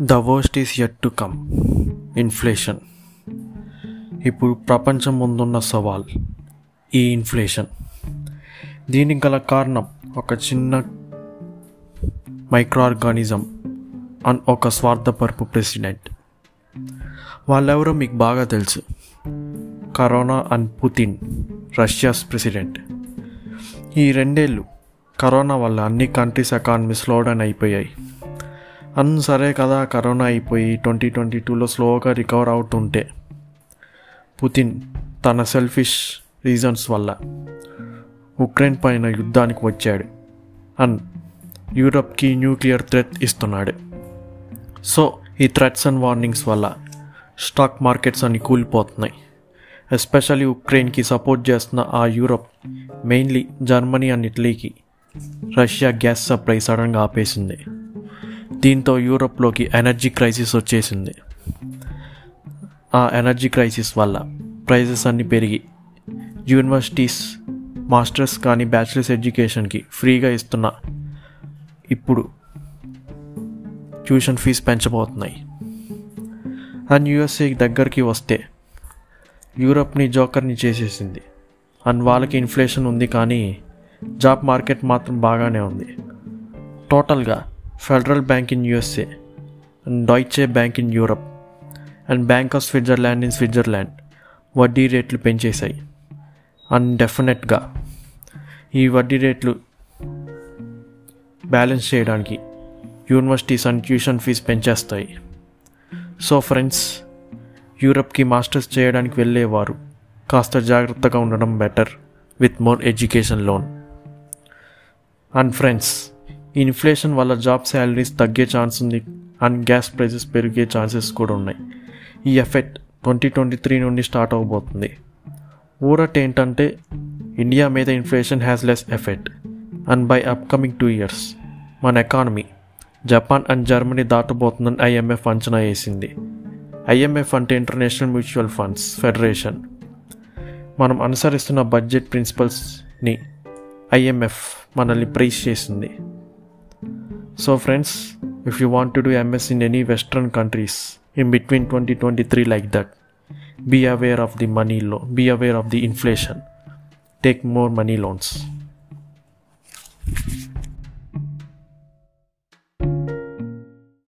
The worst is yet to come inflation ఇప్పుడు ప్రపంచం ముందున్న సవాల్ ఈ ఇన్ఫ్లేషన్ దీనికి గల కారణం ఒక చిన్న మైక్రో ఆర్గానిజం అండ్ ఒక స్వార్థపరపు ప్రెసిడెంట్. వాళ్ళెవరో మీకు బాగా తెలుసు. Corona and Putin Russia's president. ఈ రెండేళ్ళు కరోనా వల్ల అన్ని కంట్రీస్ ఎకానమీ స్లో డౌన్ అయిపోయాయి. అన్ సరే కదా కరోనా అయిపోయి ట్వంటీ ట్వంటీ టూలో స్లోగా రికవర్ అవుతుంటే పుతిన్ తన సెల్ఫిష్ రీజన్స్ వల్ల ఉక్రెయిన్ పైన యుద్ధానికి వచ్చాడు. అండ్ యూరప్కి న్యూక్లియర్ థ్రెట్ ఇస్తున్నాడు. సో ఈ థ్రెట్స్ అండ్ వార్నింగ్స్ వల్ల స్టాక్ మార్కెట్స్ అన్ని కూలిపోతున్నాయి. ఎస్పెషల్లీ ఉక్రెయిన్కి సపోర్ట్ చేస్తున్న ఆ యూరప్ మెయిన్లీ జర్మనీ అండ్ ఇటలీకి రష్యా గ్యాస్ సప్లై సడన్గా ఆపేసింది. దీంతో యూరోప్లోకి ఎనర్జీ క్రైసిస్ వచ్చేసింది. ఆ ఎనర్జీ క్రైసిస్ వల్ల ప్రైజెస్ అన్నీ పెరిగి యూనివర్సిటీస్ మాస్టర్స్ కానీ బ్యాచిలర్స్ ఎడ్యుకేషన్కి ఫ్రీగా ఇస్తున్న ఇప్పుడు ట్యూషన్ ఫీజు పెంచబోతున్నాయి. అండ్ యూఎస్ఏ దగ్గరికి వస్తే యూరప్ని జోకర్ని చేసేసింది. అండ్ వాళ్ళకి ఇన్ఫ్లేషన్ ఉంది కానీ జాబ్ మార్కెట్ మాత్రం బాగానే ఉంది. టోటల్గా federal bank in USA and Deutsche bank in Europe and bank of Switzerland in Switzerland వడ్డీ రేట్లు పెంచేశాయి. అండ్ డెఫినెట్గా ఈ వడ్డీ రేట్లు బ్యాలెన్స్ చేయడానికి యూనివర్సిటీస్ అండ్ ట్యూషన్ ఫీజు పెంచేస్తాయి. సో ఫ్రెండ్స్ యూరప్కి మాస్టర్స్ చేయడానికి వెళ్ళేవారు కాస్త జాగ్రత్తగా ఉండడం better with more education loan and friends inflation వల్ల జాబ్ శాలరీస్ తగ్గే ఛాన్స్ ఉంది అండ్ గ్యాస్ ప్రైసెస్ పెరిగే ఛాన్సెస్ కూడా ఉన్నాయి. ఈ ఎఫెక్ట్ ట్వంటీ ట్వంటీ త్రీ నుండి స్టార్ట్ అవబోతుంది. ఊరట్ ఏంటంటే ఇండియా మీద inflation has less effect and by upcoming two years మన ఎకానమీ జపాన్ అండ్ జర్మనీ దాటబోతుందని ఐఎంఎఫ్ అంచనా వేసింది. ఐఎంఎఫ్ అంటే ఇంటర్నేషనల్ మ్యూచువల్ ఫండ్స్ ఫెడరేషన్ మనం అనుసరిస్తున్న బడ్జెట్ ప్రిన్సిపల్స్ని ఐఎంఎఫ్ మనల్ని ప్రైజ్ చేసింది. So, friends, if you want to do MS in any Western countries in between 2023 like that, be aware of the money loan. be aware of the inflation. Take more money loans.